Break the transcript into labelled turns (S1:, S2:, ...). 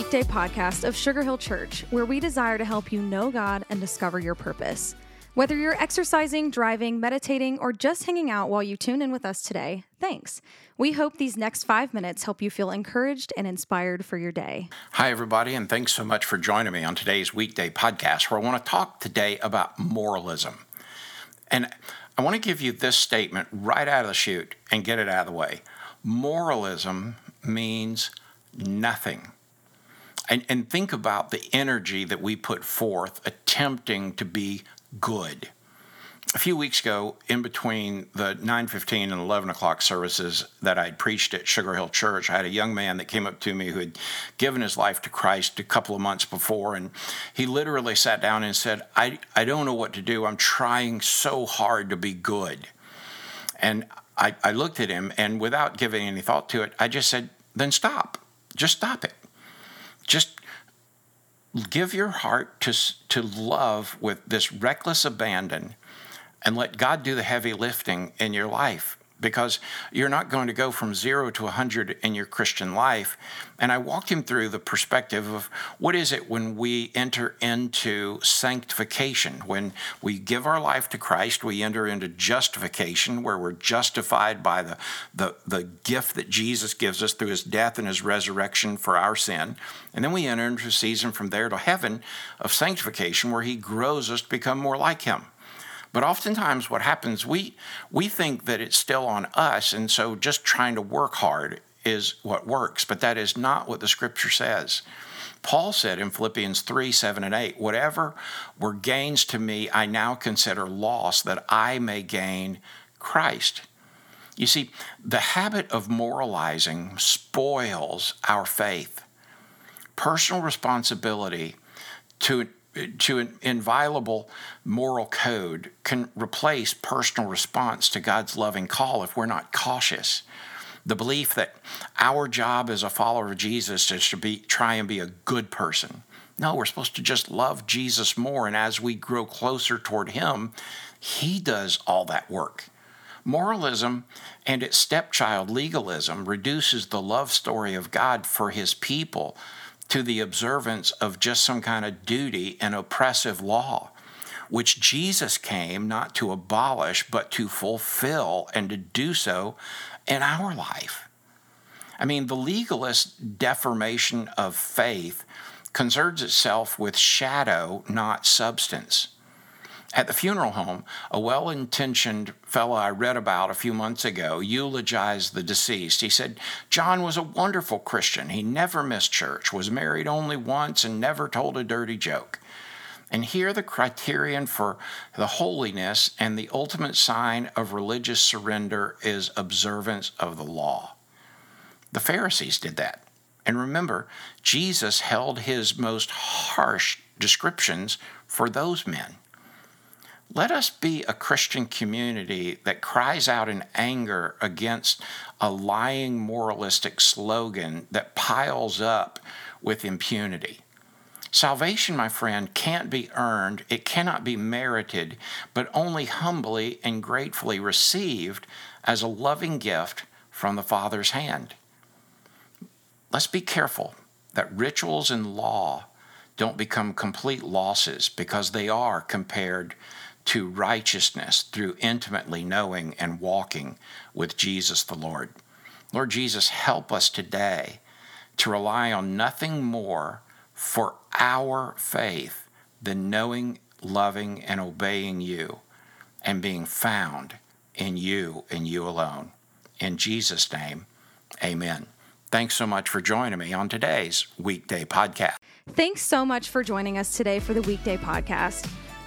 S1: weekday podcast of Sugar Hill Church, where we desire to help you know God and discover your purpose. Whether you're exercising, driving, meditating, or just hanging out while you tune in with us today, thanks. We hope these next five minutes help you feel encouraged and inspired for your day.
S2: Hi, everybody, and thanks so much for joining me on today's weekday podcast, where I want to talk today about moralism. And I want to give you this statement right out of the chute and get it out of the way. Moralism means nothing. And, and think about the energy that we put forth attempting to be good. A few weeks ago, in between the 9:15 and 11 o'clock services that I'd preached at Sugar Hill Church, I had a young man that came up to me who had given his life to Christ a couple of months before, and he literally sat down and said, "I I don't know what to do. I'm trying so hard to be good." And I, I looked at him, and without giving any thought to it, I just said, "Then stop. Just stop it. Just give your heart to, to love with this reckless abandon and let God do the heavy lifting in your life because you're not going to go from zero to 100 in your Christian life. And I walk him through the perspective of what is it when we enter into sanctification? When we give our life to Christ, we enter into justification, where we're justified by the, the, the gift that Jesus gives us through his death and his resurrection for our sin. And then we enter into a season from there to heaven of sanctification, where he grows us to become more like him. But oftentimes, what happens, we, we think that it's still on us, and so just trying to work hard is what works. But that is not what the scripture says. Paul said in Philippians 3 7 and 8, Whatever were gains to me, I now consider loss that I may gain Christ. You see, the habit of moralizing spoils our faith. Personal responsibility to to an inviolable moral code can replace personal response to God's loving call if we're not cautious. The belief that our job as a follower of Jesus is to be try and be a good person. No, we're supposed to just love Jesus more and as we grow closer toward him, he does all that work. Moralism and its stepchild legalism reduces the love story of God for his people to the observance of just some kind of duty and oppressive law, which Jesus came not to abolish, but to fulfill and to do so in our life. I mean, the legalist deformation of faith concerns itself with shadow, not substance. At the funeral home, a well intentioned fellow I read about a few months ago eulogized the deceased. He said, John was a wonderful Christian. He never missed church, was married only once, and never told a dirty joke. And here the criterion for the holiness and the ultimate sign of religious surrender is observance of the law. The Pharisees did that. And remember, Jesus held his most harsh descriptions for those men. Let us be a Christian community that cries out in anger against a lying moralistic slogan that piles up with impunity. Salvation, my friend, can't be earned, it cannot be merited, but only humbly and gratefully received as a loving gift from the Father's hand. Let's be careful that rituals and law don't become complete losses because they are compared to righteousness through intimately knowing and walking with Jesus the Lord. Lord Jesus, help us today to rely on nothing more for our faith than knowing, loving, and obeying you and being found in you and you alone. In Jesus' name, amen. Thanks so much for joining me on today's weekday podcast.
S1: Thanks so much for joining us today for the weekday podcast.